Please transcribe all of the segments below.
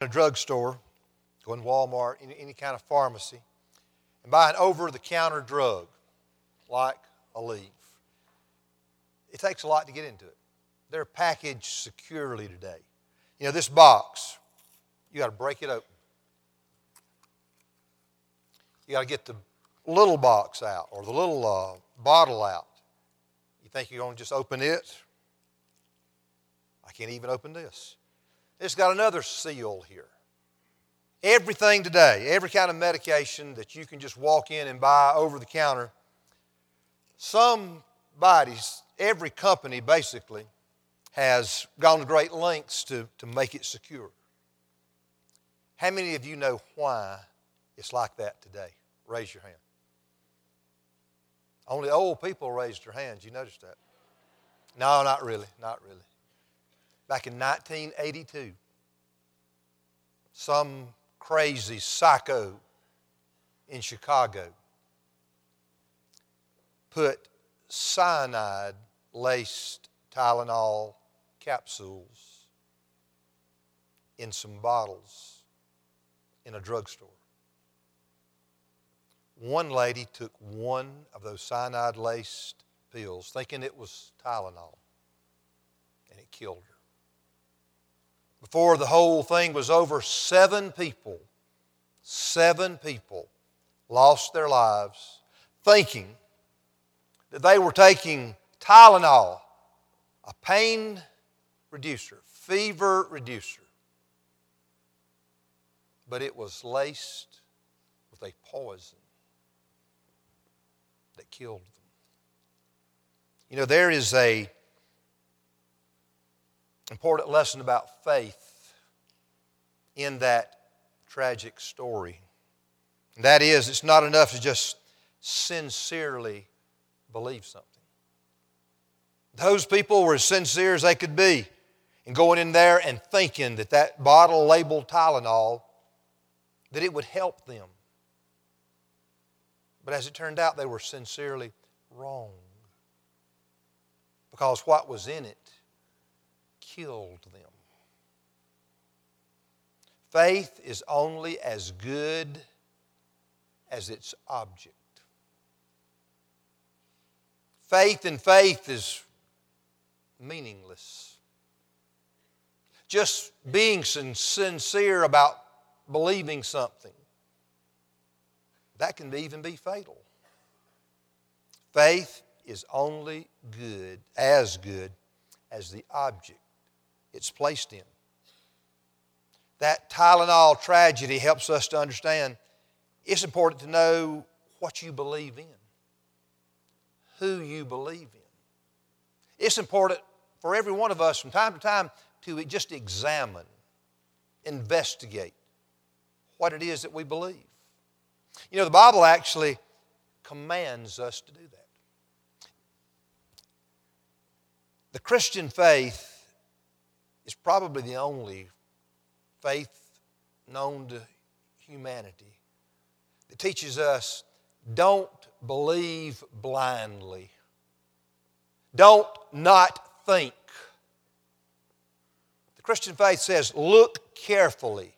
a drugstore, go in Walmart, any, any kind of pharmacy, and buy an over the counter drug like Aleve. It takes a lot to get into it. They're packaged securely today. You know, this box, you got to break it open. You got to get the little box out or the little uh, bottle out. You think you're going to just open it? I can't even open this. It's got another seal here. Everything today, every kind of medication that you can just walk in and buy over the counter, somebody's, every company basically, has gone to great lengths to, to make it secure. How many of you know why it's like that today? Raise your hand. Only old people raised their hands. You noticed that? No, not really. Not really back in 1982. Some crazy psycho in Chicago put cyanide laced Tylenol capsules in some bottles in a drugstore. One lady took one of those cyanide laced pills thinking it was Tylenol, and it killed her. Before the whole thing was over, seven people, seven people lost their lives thinking that they were taking Tylenol, a pain reducer, fever reducer. But it was laced with a poison that killed them. You know, there is a important lesson about faith in that tragic story. And that is, it's not enough to just sincerely believe something. Those people were as sincere as they could be in going in there and thinking that that bottle labeled Tylenol, that it would help them. But as it turned out, they were sincerely wrong. Because what was in it killed them. Faith is only as good as its object. Faith in faith is meaningless. Just being sincere about believing something, that can even be fatal. Faith is only good, as good as the object it's placed in. That Tylenol tragedy helps us to understand it's important to know what you believe in, who you believe in. It's important for every one of us from time to time to just examine, investigate what it is that we believe. You know, the Bible actually commands us to do that. The Christian faith is probably the only faith known to humanity that teaches us don't believe blindly, don't not think. The Christian faith says look carefully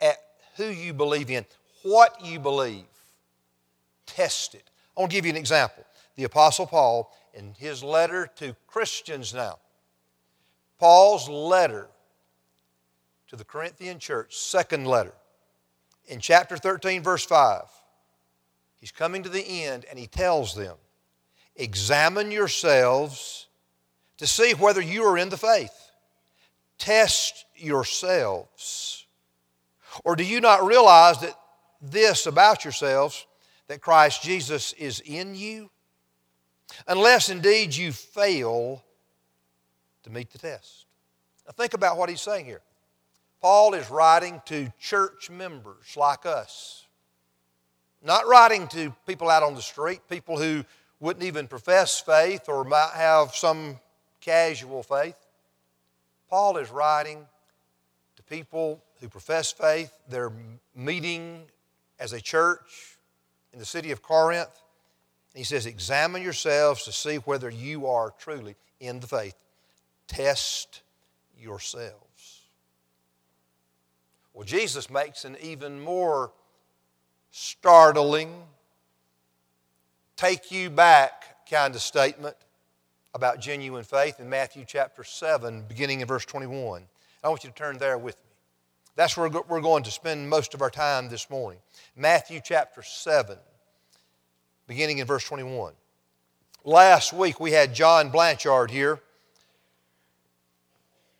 at who you believe in, what you believe, test it. I want to give you an example. The Apostle Paul, in his letter to Christians now, Paul's letter to the Corinthian church, second letter, in chapter 13, verse 5, he's coming to the end and he tells them, Examine yourselves to see whether you are in the faith. Test yourselves. Or do you not realize that this about yourselves, that Christ Jesus is in you? Unless indeed you fail to meet the test. Now, think about what he's saying here. Paul is writing to church members like us, not writing to people out on the street, people who wouldn't even profess faith or might have some casual faith. Paul is writing to people who profess faith. They're meeting as a church in the city of Corinth. He says, Examine yourselves to see whether you are truly in the faith. Test yourselves. Well, Jesus makes an even more startling, take you back kind of statement about genuine faith in Matthew chapter 7, beginning in verse 21. I want you to turn there with me. That's where we're going to spend most of our time this morning. Matthew chapter 7, beginning in verse 21. Last week we had John Blanchard here.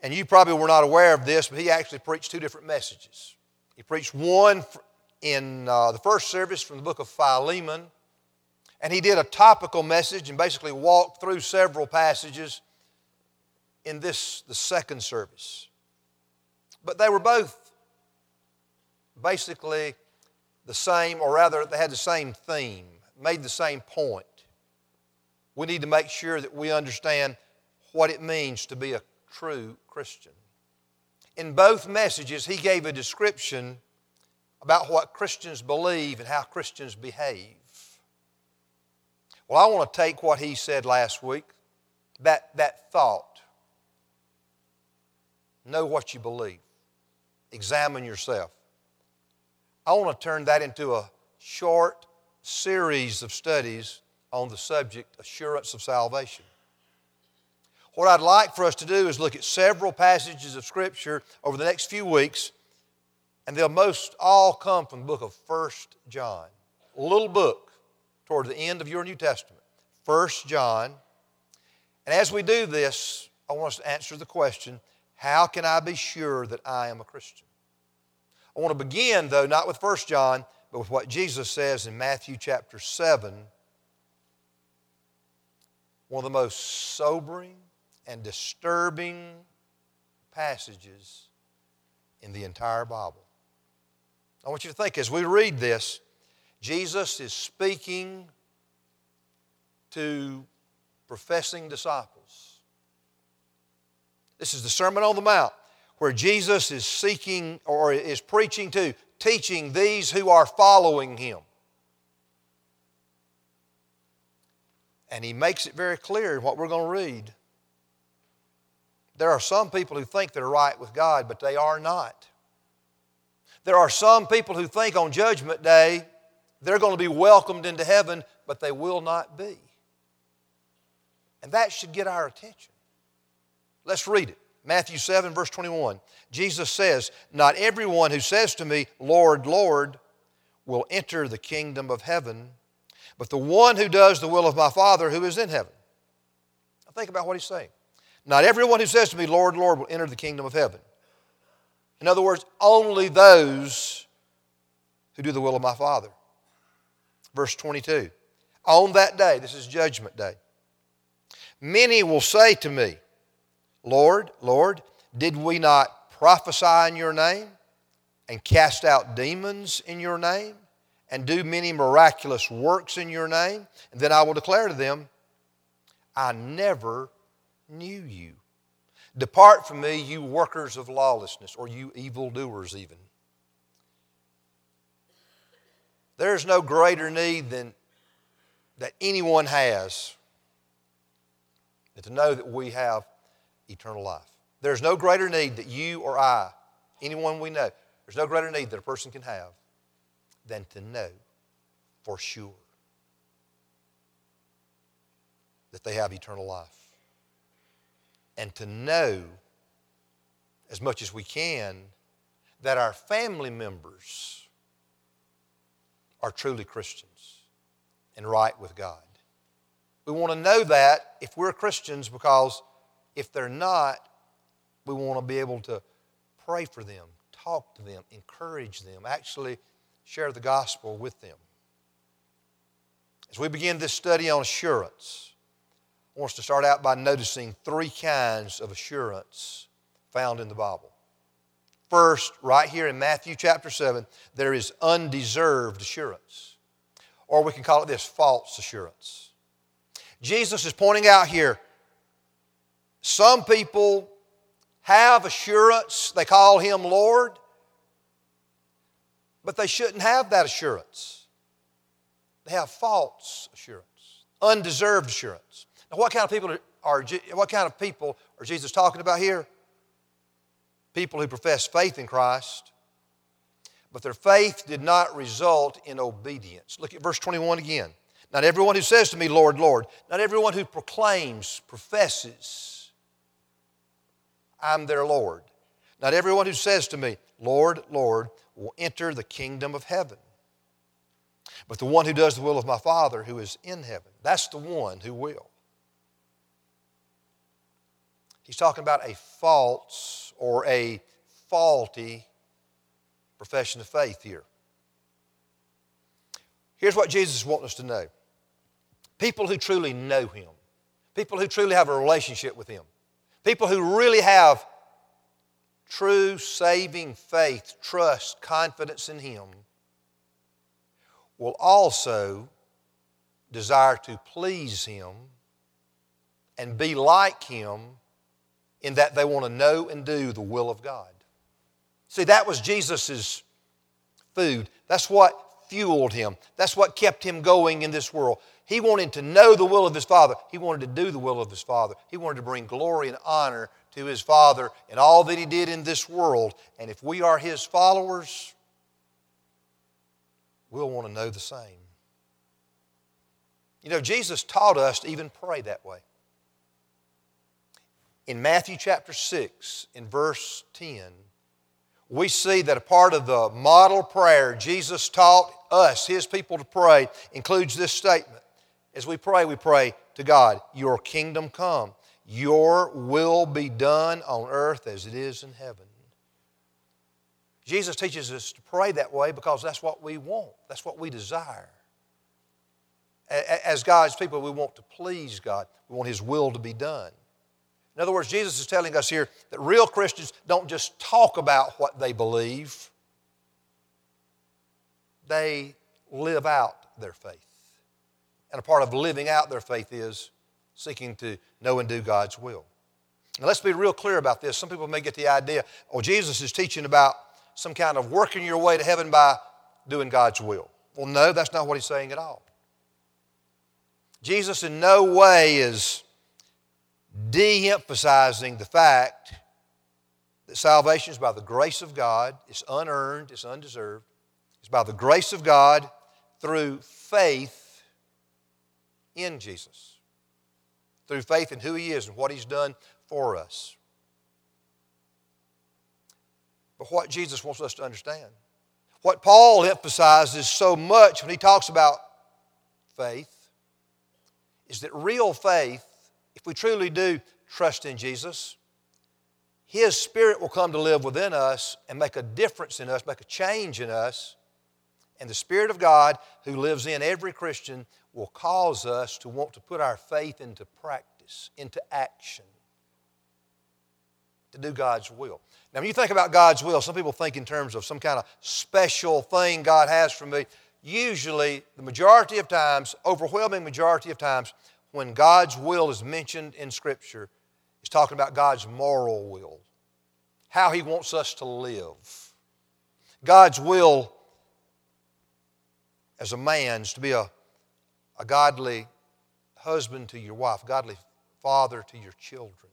And you probably were not aware of this, but he actually preached two different messages. He preached one in uh, the first service from the book of Philemon, and he did a topical message and basically walked through several passages in this, the second service. But they were both basically the same, or rather, they had the same theme, made the same point. We need to make sure that we understand what it means to be a true Christian. In both messages, he gave a description about what Christians believe and how Christians behave. Well, I want to take what he said last week, that, that thought. Know what you believe, examine yourself. I want to turn that into a short series of studies on the subject assurance of salvation. What I'd like for us to do is look at several passages of Scripture over the next few weeks, and they'll most all come from the book of First John, a little book toward the end of your New Testament. First John. And as we do this, I want us to answer the question how can I be sure that I am a Christian? I want to begin, though, not with First John, but with what Jesus says in Matthew chapter 7 one of the most sobering and disturbing passages in the entire Bible. I want you to think as we read this, Jesus is speaking to professing disciples. This is the Sermon on the Mount where Jesus is seeking or is preaching to, teaching these who are following him. And he makes it very clear in what we're going to read. There are some people who think they're right with God, but they are not. There are some people who think on Judgment Day they're going to be welcomed into heaven, but they will not be. And that should get our attention. Let's read it. Matthew 7, verse 21. Jesus says, Not everyone who says to me, Lord, Lord, will enter the kingdom of heaven, but the one who does the will of my Father who is in heaven. Now think about what he's saying. Not everyone who says to me, Lord, Lord, will enter the kingdom of heaven. In other words, only those who do the will of my Father. Verse 22. On that day, this is judgment day, many will say to me, Lord, Lord, did we not prophesy in your name and cast out demons in your name and do many miraculous works in your name. And then I will declare to them, I never knew you. Depart from me, you workers of lawlessness, or you evildoers, even. There's no greater need than that anyone has than to know that we have eternal life. There's no greater need that you or I, anyone we know, there's no greater need that a person can have than to know for sure that they have eternal life. And to know as much as we can that our family members are truly Christians and right with God. We want to know that if we're Christians because if they're not, we want to be able to pray for them, talk to them, encourage them, actually share the gospel with them. As we begin this study on assurance, I want us to start out by noticing three kinds of assurance found in the Bible. First, right here in Matthew chapter 7, there is undeserved assurance. Or we can call it this false assurance. Jesus is pointing out here some people have assurance, they call him Lord, but they shouldn't have that assurance. They have false assurance, undeserved assurance. Now, what kind of people are, what kind of people are Jesus talking about here? People who profess faith in Christ, but their faith did not result in obedience. Look at verse 21 again. Not everyone who says to me, Lord, Lord, not everyone who proclaims, professes, I'm their Lord. Not everyone who says to me, Lord, Lord, will enter the kingdom of heaven. But the one who does the will of my Father who is in heaven, that's the one who will. He's talking about a false or a faulty profession of faith here. Here's what Jesus wants us to know. People who truly know Him, people who truly have a relationship with Him, people who really have true saving faith, trust, confidence in Him, will also desire to please Him and be like Him in that they want to know and do the will of God. See, that was Jesus' food. That's what fueled him. That's what kept him going in this world. He wanted to know the will of his Father. He wanted to do the will of his Father. He wanted to bring glory and honor to his Father in all that he did in this world. And if we are his followers, we'll want to know the same. You know, Jesus taught us to even pray that way. In Matthew chapter 6, in verse 10, we see that a part of the model prayer Jesus taught us, his people, to pray includes this statement. As we pray, we pray to God, Your kingdom come, Your will be done on earth as it is in heaven. Jesus teaches us to pray that way because that's what we want, that's what we desire. As God's people, we want to please God, we want His will to be done. In other words, Jesus is telling us here that real Christians don't just talk about what they believe, they live out their faith. And a part of living out their faith is seeking to know and do God's will. Now, let's be real clear about this. Some people may get the idea, oh, Jesus is teaching about some kind of working your way to heaven by doing God's will. Well, no, that's not what he's saying at all. Jesus in no way is de emphasizing the fact that salvation is by the grace of God, it's unearned, it's undeserved. It's by the grace of God through faith in Jesus, through faith in who He is and what He's done for us. But what Jesus wants us to understand, what Paul emphasizes so much when he talks about faith, is that real faith if we truly do trust in Jesus, His Spirit will come to live within us and make a difference in us, make a change in us. And the Spirit of God who lives in every Christian will cause us to want to put our faith into practice, into action, to do God's will. Now, when you think about God's will, some people think in terms of some kind of special thing God has for me. Usually, the majority of times, overwhelming majority of times, when God's will is mentioned in Scripture, it's talking about God's moral will, how He wants us to live. God's will as a man is to be a, a godly husband to your wife, godly father to your children.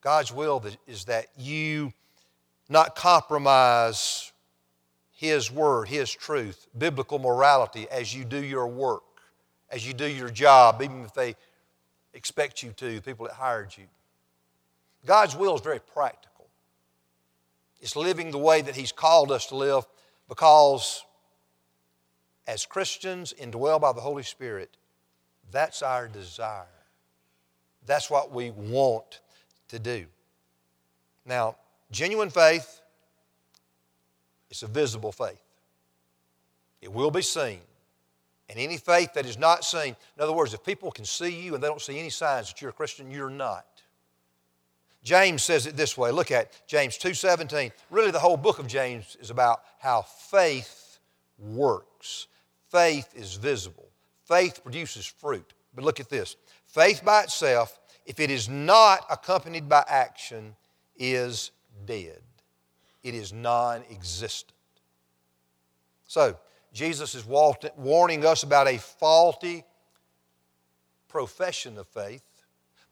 God's will is that you not compromise His word, His truth, biblical morality as you do your work as you do your job, even if they expect you to, the people that hired you. God's will is very practical. It's living the way that He's called us to live because as Christians indwelled by the Holy Spirit, that's our desire. That's what we want to do. Now, genuine faith is a visible faith. It will be seen. And any faith that is not seen, in other words, if people can see you and they don't see any signs that you're a Christian, you're not. James says it this way. Look at James 2:17. Really the whole book of James is about how faith works. Faith is visible. Faith produces fruit. But look at this. Faith by itself, if it is not accompanied by action, is dead. It is non-existent. So, Jesus is warning us about a faulty profession of faith,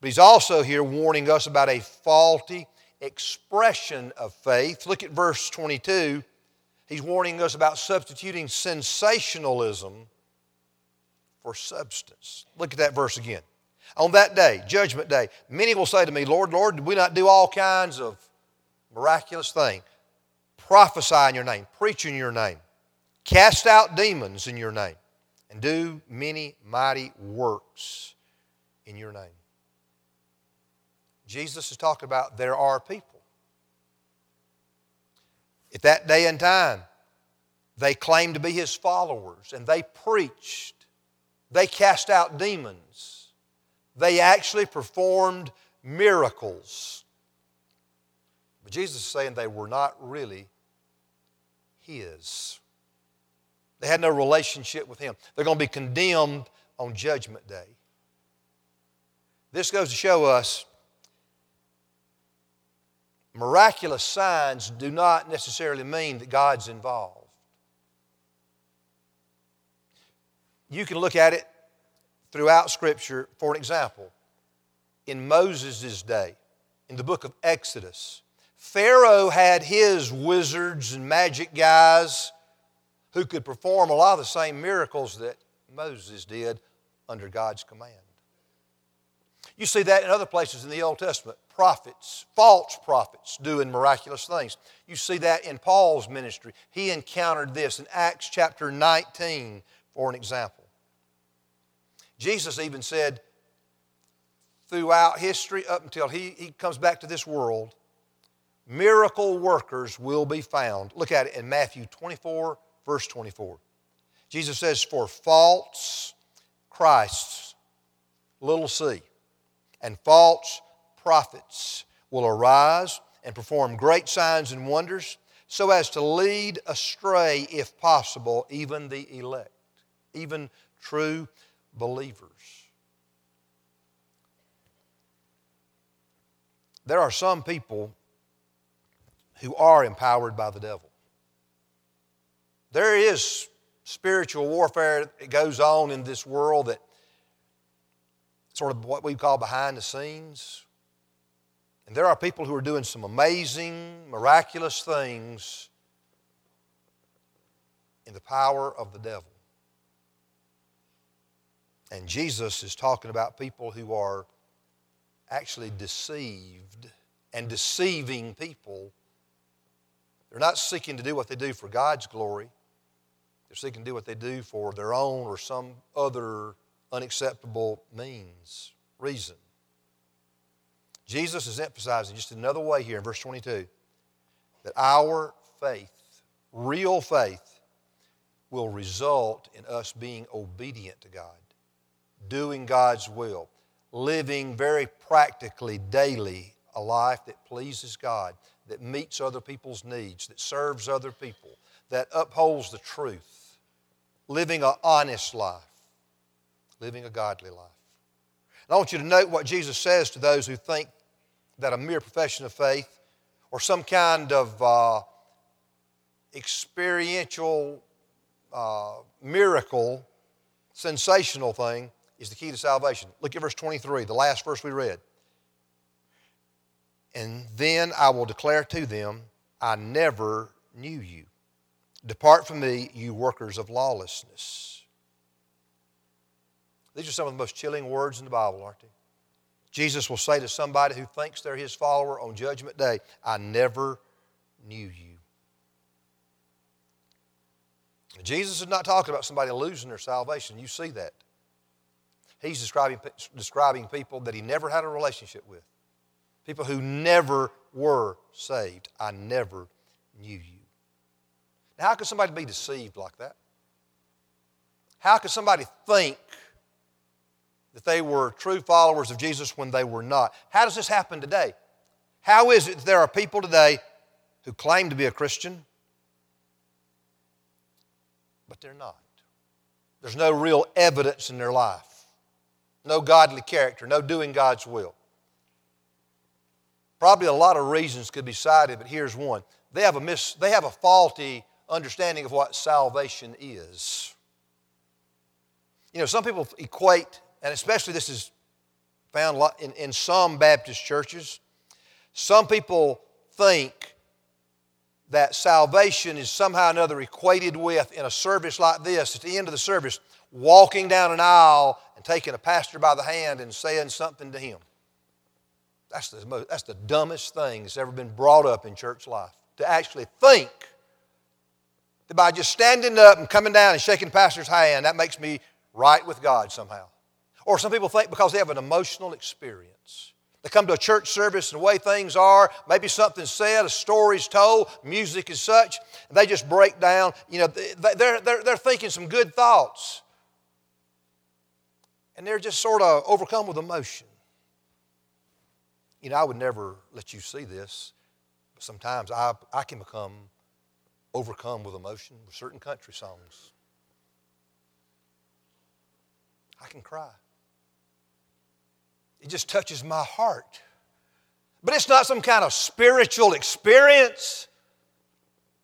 but he's also here warning us about a faulty expression of faith. Look at verse 22 He's warning us about substituting sensationalism for substance. Look at that verse again. On that day, judgment day, many will say to me, Lord, Lord, did we not do all kinds of miraculous things? Prophesy in your name, preach in your name, cast out demons in your name, and do many mighty works in your name. Jesus is talking about there are people. At that day and time, they claimed to be his followers and they preached. They cast out demons. They actually performed miracles. But Jesus is saying they were not really his. They had no relationship with him. They're going to be condemned on Judgment Day. This goes to show us miraculous signs do not necessarily mean that God's involved. You can look at it throughout Scripture. For an example, in Moses' day, in the book of Exodus, Pharaoh had his wizards and magic guys who could perform a lot of the same miracles that Moses did under God's command. You see that in other places in the Old Testament. Prophets, false prophets, doing miraculous things. You see that in Paul's ministry. He encountered this in Acts chapter 19, for an example. Jesus even said, throughout history, up until he, he comes back to this world, miracle workers will be found. Look at it in Matthew 24, verse 24. Jesus says, For false Christs, little c, and false prophets will arise and perform great signs and wonders so as to lead astray, if possible, even the elect, even true believers. There are some people who are empowered by the devil. There is spiritual warfare that goes on in this world that sort of what we call behind the scenes. And there are people who are doing some amazing, miraculous things in the power of the devil. And Jesus is talking about people who are actually deceived and deceiving people. They're not seeking to do what they do for God's glory. They're seeking to do what they do for their own or some other unacceptable means, reason. Jesus is emphasizing just another way here in verse 22 that our faith, real faith, will result in us being obedient to God, doing God's will, living very practically daily a life that pleases God, that meets other people's needs, that serves other people, that upholds the truth, living an honest life living a godly life. And I want you to note what Jesus says to those who think that a mere profession of faith or some kind of uh, experiential uh, miracle, sensational thing is the key to salvation. Look at verse 23, the last verse we read. And then I will declare to them, I never knew you. Depart from me, you workers of lawlessness. These are some of the most chilling words in the Bible, aren't they? Jesus will say to somebody who thinks they're his follower on Judgment Day, I never knew you. Jesus is not talking about somebody losing their salvation. You see that. He's describing, describing people that he never had a relationship with, people who never were saved. I never knew you. Now, how could somebody be deceived like that? How could somebody think that they were true followers of Jesus when they were not. How does this happen today? How is it that there are people today who claim to be a Christian, but they're not? There's no real evidence in their life, no godly character, no doing God's will. Probably a lot of reasons could be cited, but here's one. They have a, mis- they have a faulty understanding of what salvation is. You know, some people equate and especially this is found in, in some Baptist churches, some people think that salvation is somehow or another equated with, in a service like this, at the end of the service, walking down an aisle and taking a pastor by the hand and saying something to him. That's the, most, that's the dumbest thing that's ever been brought up in church life. To actually think by just standing up and coming down and shaking the pastor's hand, that makes me right with God somehow. Or some people think because they have an emotional experience. They come to a church service and the way things are, maybe something's said, a story's told, music is such, and they just break down. You know, they're, they're, they're thinking some good thoughts. And they're just sort of overcome with emotion. You know, I would never let you see this, but sometimes I, I can become overcome with emotion with certain country songs. I can cry. It just touches my heart. But it's not some kind of spiritual experience,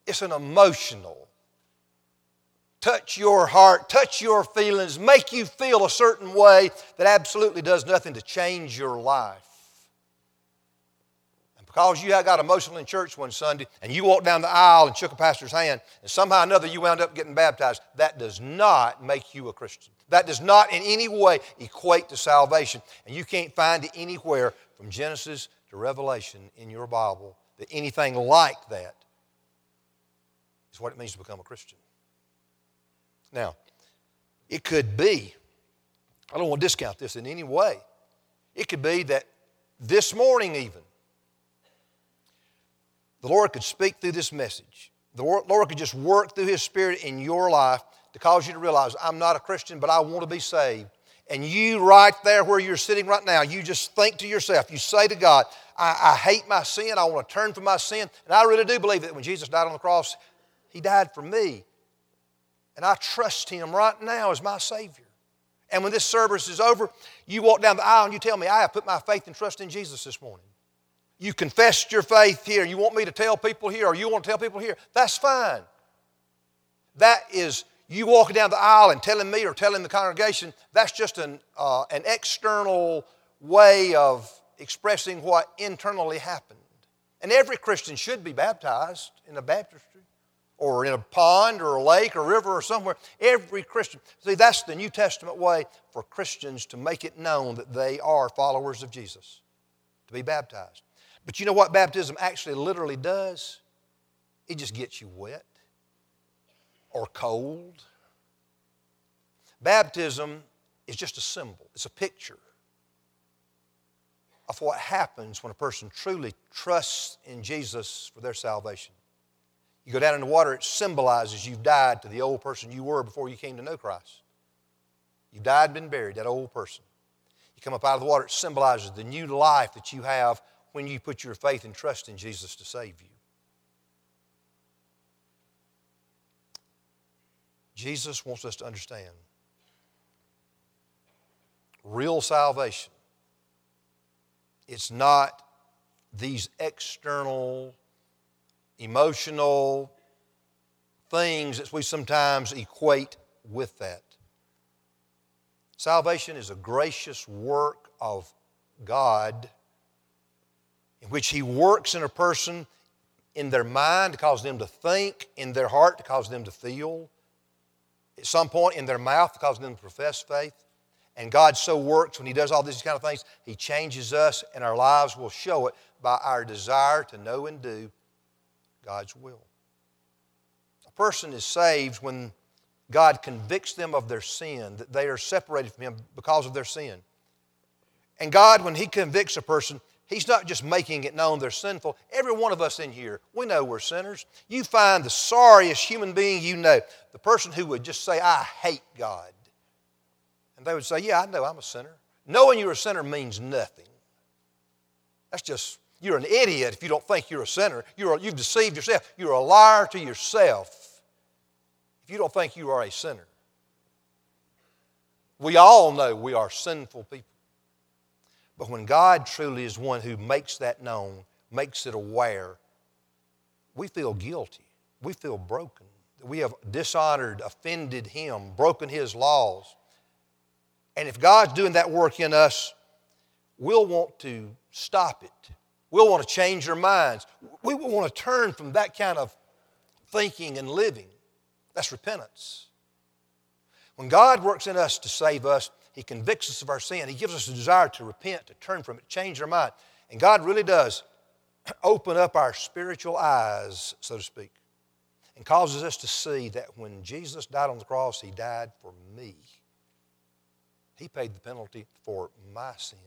it's an emotional. Touch your heart, touch your feelings, make you feel a certain way that absolutely does nothing to change your life because you got emotional in church one Sunday and you walked down the aisle and shook a pastor's hand and somehow or another you wound up getting baptized, that does not make you a Christian. That does not in any way equate to salvation. And you can't find it anywhere from Genesis to Revelation in your Bible that anything like that is what it means to become a Christian. Now, it could be, I don't want to discount this in any way. It could be that this morning, even, the Lord could speak through this message. The Lord could just work through His Spirit in your life to cause you to realize, I'm not a Christian, but I want to be saved. And you, right there where you're sitting right now, you just think to yourself, you say to God, I, I hate my sin, I want to turn from my sin. And I really do believe that when Jesus died on the cross, He died for me. And I trust Him right now as my Savior. And when this service is over, you walk down the aisle and you tell me, I have put my faith and trust in Jesus this morning you confessed your faith here, you want me to tell people here, or you want to tell people here, that's fine. That is you walking down the aisle and telling me or telling the congregation, that's just an, uh, an external way of expressing what internally happened. And every Christian should be baptized in a baptistry or in a pond or a lake or river or somewhere. Every Christian. See, that's the New Testament way for Christians to make it known that they are followers of Jesus, to be baptized. But you know what baptism actually literally does? It just gets you wet or cold. Baptism is just a symbol, it's a picture of what happens when a person truly trusts in Jesus for their salvation. You go down in the water, it symbolizes you've died to the old person you were before you came to know Christ. You've died and been buried, that old person. You come up out of the water, it symbolizes the new life that you have when you put your faith and trust in Jesus to save you. Jesus wants us to understand real salvation. It's not these external, emotional things that we sometimes equate with that. Salvation is a gracious work of God in which He works in a person in their mind to cause them to think, in their heart to cause them to feel, at some point in their mouth to cause them to profess faith. And God so works when He does all these kind of things, He changes us, and our lives will show it by our desire to know and do God's will. A person is saved when God convicts them of their sin, that they are separated from Him because of their sin. And God, when He convicts a person, He's not just making it known they're sinful. Every one of us in here, we know we're sinners. You find the sorriest human being you know, the person who would just say, I hate God. And they would say, Yeah, I know I'm a sinner. Knowing you're a sinner means nothing. That's just, you're an idiot if you don't think you're a sinner. You're, you've deceived yourself. You're a liar to yourself if you don't think you are a sinner. We all know we are sinful people. But when God truly is one who makes that known, makes it aware, we feel guilty. We feel broken. We have dishonored, offended Him, broken His laws. And if God's doing that work in us, we'll want to stop it. We'll want to change our minds. We will want to turn from that kind of thinking and living. That's repentance. When God works in us to save us, He convicts us of our sin. He gives us a desire to repent, to turn from it, change our mind. And God really does open up our spiritual eyes, so to speak, and causes us to see that when Jesus died on the cross, He died for me. He paid the penalty for my sin.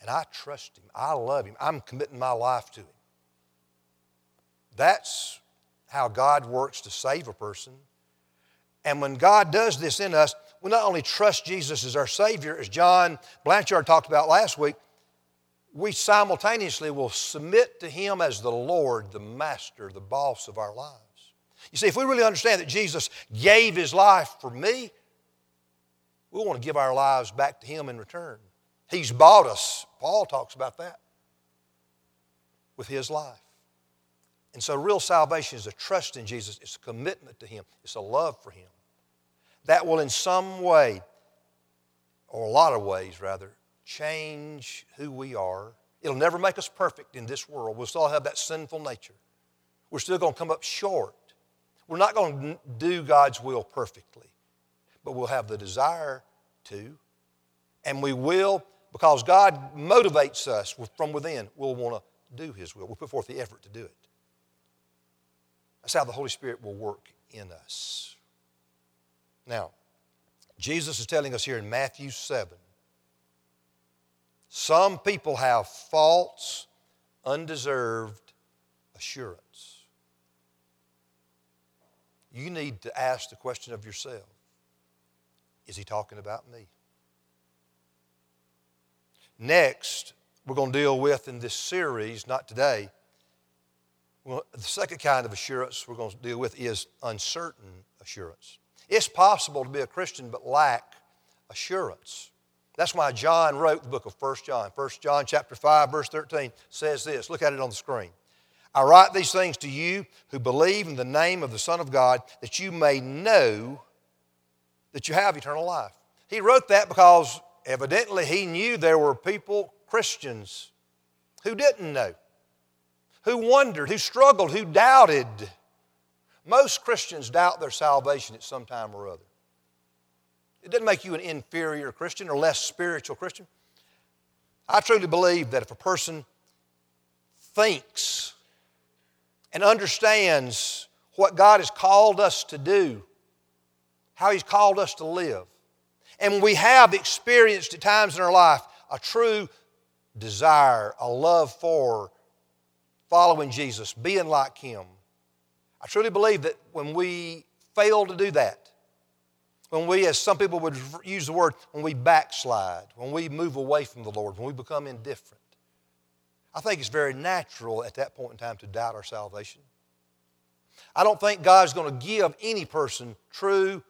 And I trust Him. I love Him. I'm committing my life to Him. That's how God works to save a person. And when God does this in us, we not only trust Jesus as our Savior, as John Blanchard talked about last week, we simultaneously will submit to Him as the Lord, the Master, the boss of our lives. You see, if we really understand that Jesus gave His life for me, we want to give our lives back to Him in return. He's bought us. Paul talks about that with His life. And so, real salvation is a trust in Jesus, it's a commitment to Him, it's a love for Him. That will, in some way, or a lot of ways rather, change who we are. It'll never make us perfect in this world. We'll still have that sinful nature. We're still going to come up short. We're not going to do God's will perfectly but we'll have the desire to. And we will, because God motivates us from within, we'll want to do His will. We'll put forth the effort to do it. That's how the Holy Spirit will work in us. Now, Jesus is telling us here in Matthew 7 some people have false, undeserved assurance. You need to ask the question of yourself is he talking about me? Next, we're going to deal with in this series, not today, well, the second kind of assurance we're going to deal with is uncertain assurance. It's possible to be a Christian but lack assurance. That's why John wrote the book of 1 John. 1 John chapter 5 verse 13 says this. Look at it on the screen. I write these things to you who believe in the name of the Son of God that you may know that you have eternal life. He wrote that because evidently he knew there were people, Christians, who didn't know, who wondered, who struggled, who doubted. Most Christians doubt their salvation at some time or other. It doesn't make you an inferior Christian or less spiritual Christian. I truly believe that if a person thinks and understands what God has called us to do, how He's called us to live. And we have experienced at times in our life a true desire, a love for following Jesus, being like Him. I truly believe that when we fail to do that, when we, as some people would use the word, when we backslide, when we move away from the Lord, when we become indifferent, I think it's very natural at that point in time to doubt our salvation. I don't think God's going to give any person true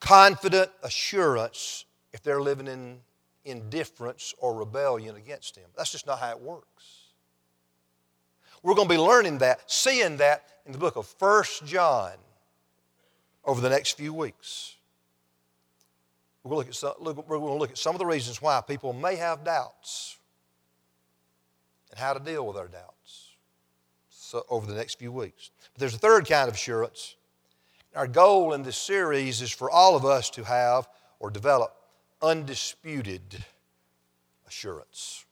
confident assurance if they're living in indifference or rebellion against Him. That's just not how it works. We're going to be learning that, seeing that in the book of First John over the next few weeks. We're going, to look at some, look, we're going to look at some of the reasons why people may have doubts and how to deal with their doubts so, over the next few weeks. But there's a third kind of assurance our goal in this series is for all of us to have or develop undisputed assurance,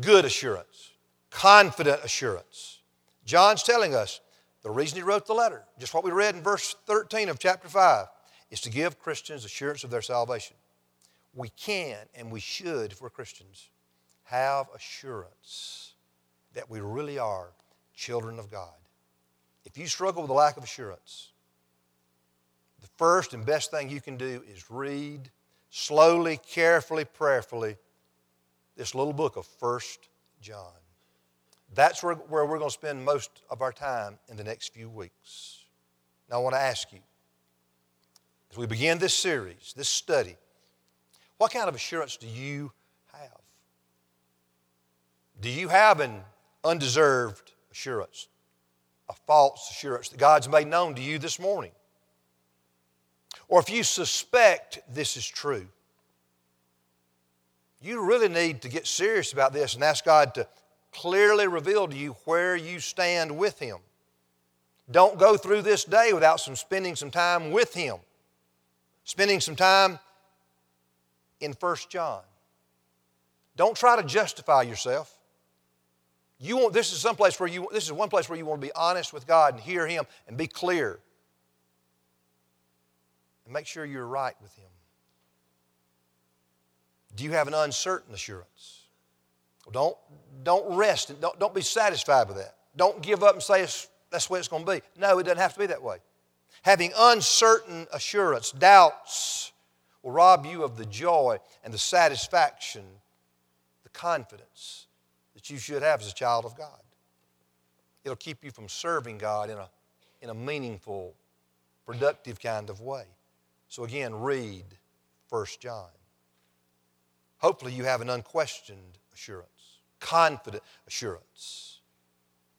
good assurance, confident assurance. John's telling us the reason he wrote the letter, just what we read in verse 13 of chapter 5, is to give Christians assurance of their salvation. We can and we should, if we're Christians, have assurance that we really are children of God. If you struggle with a lack of assurance, the first and best thing you can do is read slowly, carefully, prayerfully this little book of First John. That's where, where we're going to spend most of our time in the next few weeks. Now, I want to ask you, as we begin this series, this study, what kind of assurance do you have? Do you have an undeserved assurance, a false assurance that God's made known to you this morning? or if you suspect this is true, you really need to get serious about this and ask God to clearly reveal to you where you stand with Him. Don't go through this day without some spending some time with Him. Spending some time in 1 John. Don't try to justify yourself. You want this is some place where you this is one place where you want to be honest with God and hear Him and be clear. And make sure you're right with Him. Do you have an uncertain assurance? Don't, don't rest. Don't, don't be satisfied with that. Don't give up and say that's the way it's going to be. No, it doesn't have to be that way. Having uncertain assurance, doubts, will rob you of the joy and the satisfaction, the confidence that you should have as a child of God. It'll keep you from serving God in a, in a meaningful, productive kind of way. So again, read 1 John. Hopefully, you have an unquestioned assurance, confident assurance.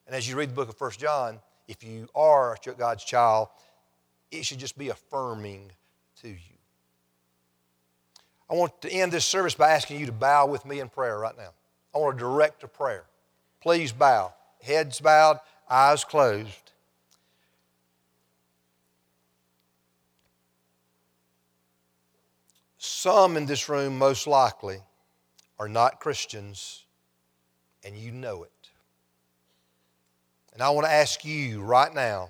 And as you read the book of 1 John, if you are God's child, it should just be affirming to you. I want to end this service by asking you to bow with me in prayer right now. I want to direct a prayer. Please bow. Heads bowed, eyes closed. Some in this room, most likely, are not Christians, and you know it. And I want to ask you right now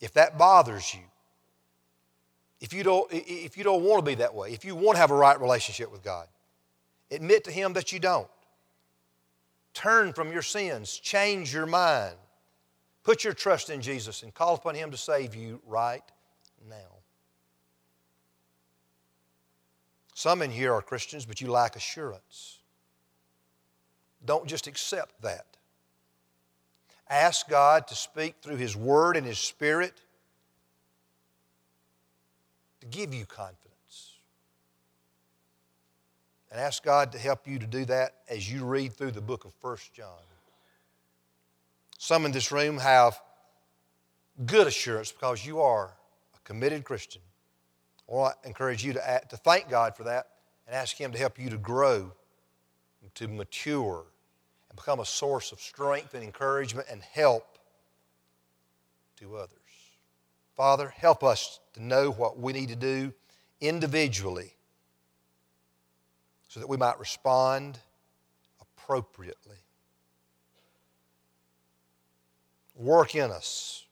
if that bothers you, if you don't, if you don't want to be that way, if you want to have a right relationship with God, admit to Him that you don't. Turn from your sins, change your mind, put your trust in Jesus, and call upon Him to save you right now. Some in here are Christians, but you lack assurance. Don't just accept that. Ask God to speak through His Word and His Spirit to give you confidence. And ask God to help you to do that as you read through the book of 1 John. Some in this room have good assurance because you are a committed Christian. I want to encourage you to, to thank God for that and ask Him to help you to grow, to mature, and become a source of strength and encouragement and help to others. Father, help us to know what we need to do individually so that we might respond appropriately. Work in us.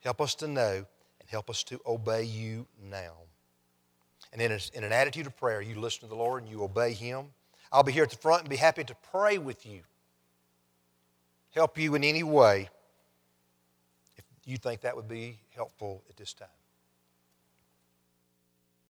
Help us to know and Help us to obey you now. And in, in an attitude of prayer, you listen to the Lord and you obey Him. I'll be here at the front and be happy to pray with you, help you in any way if you think that would be helpful at this time.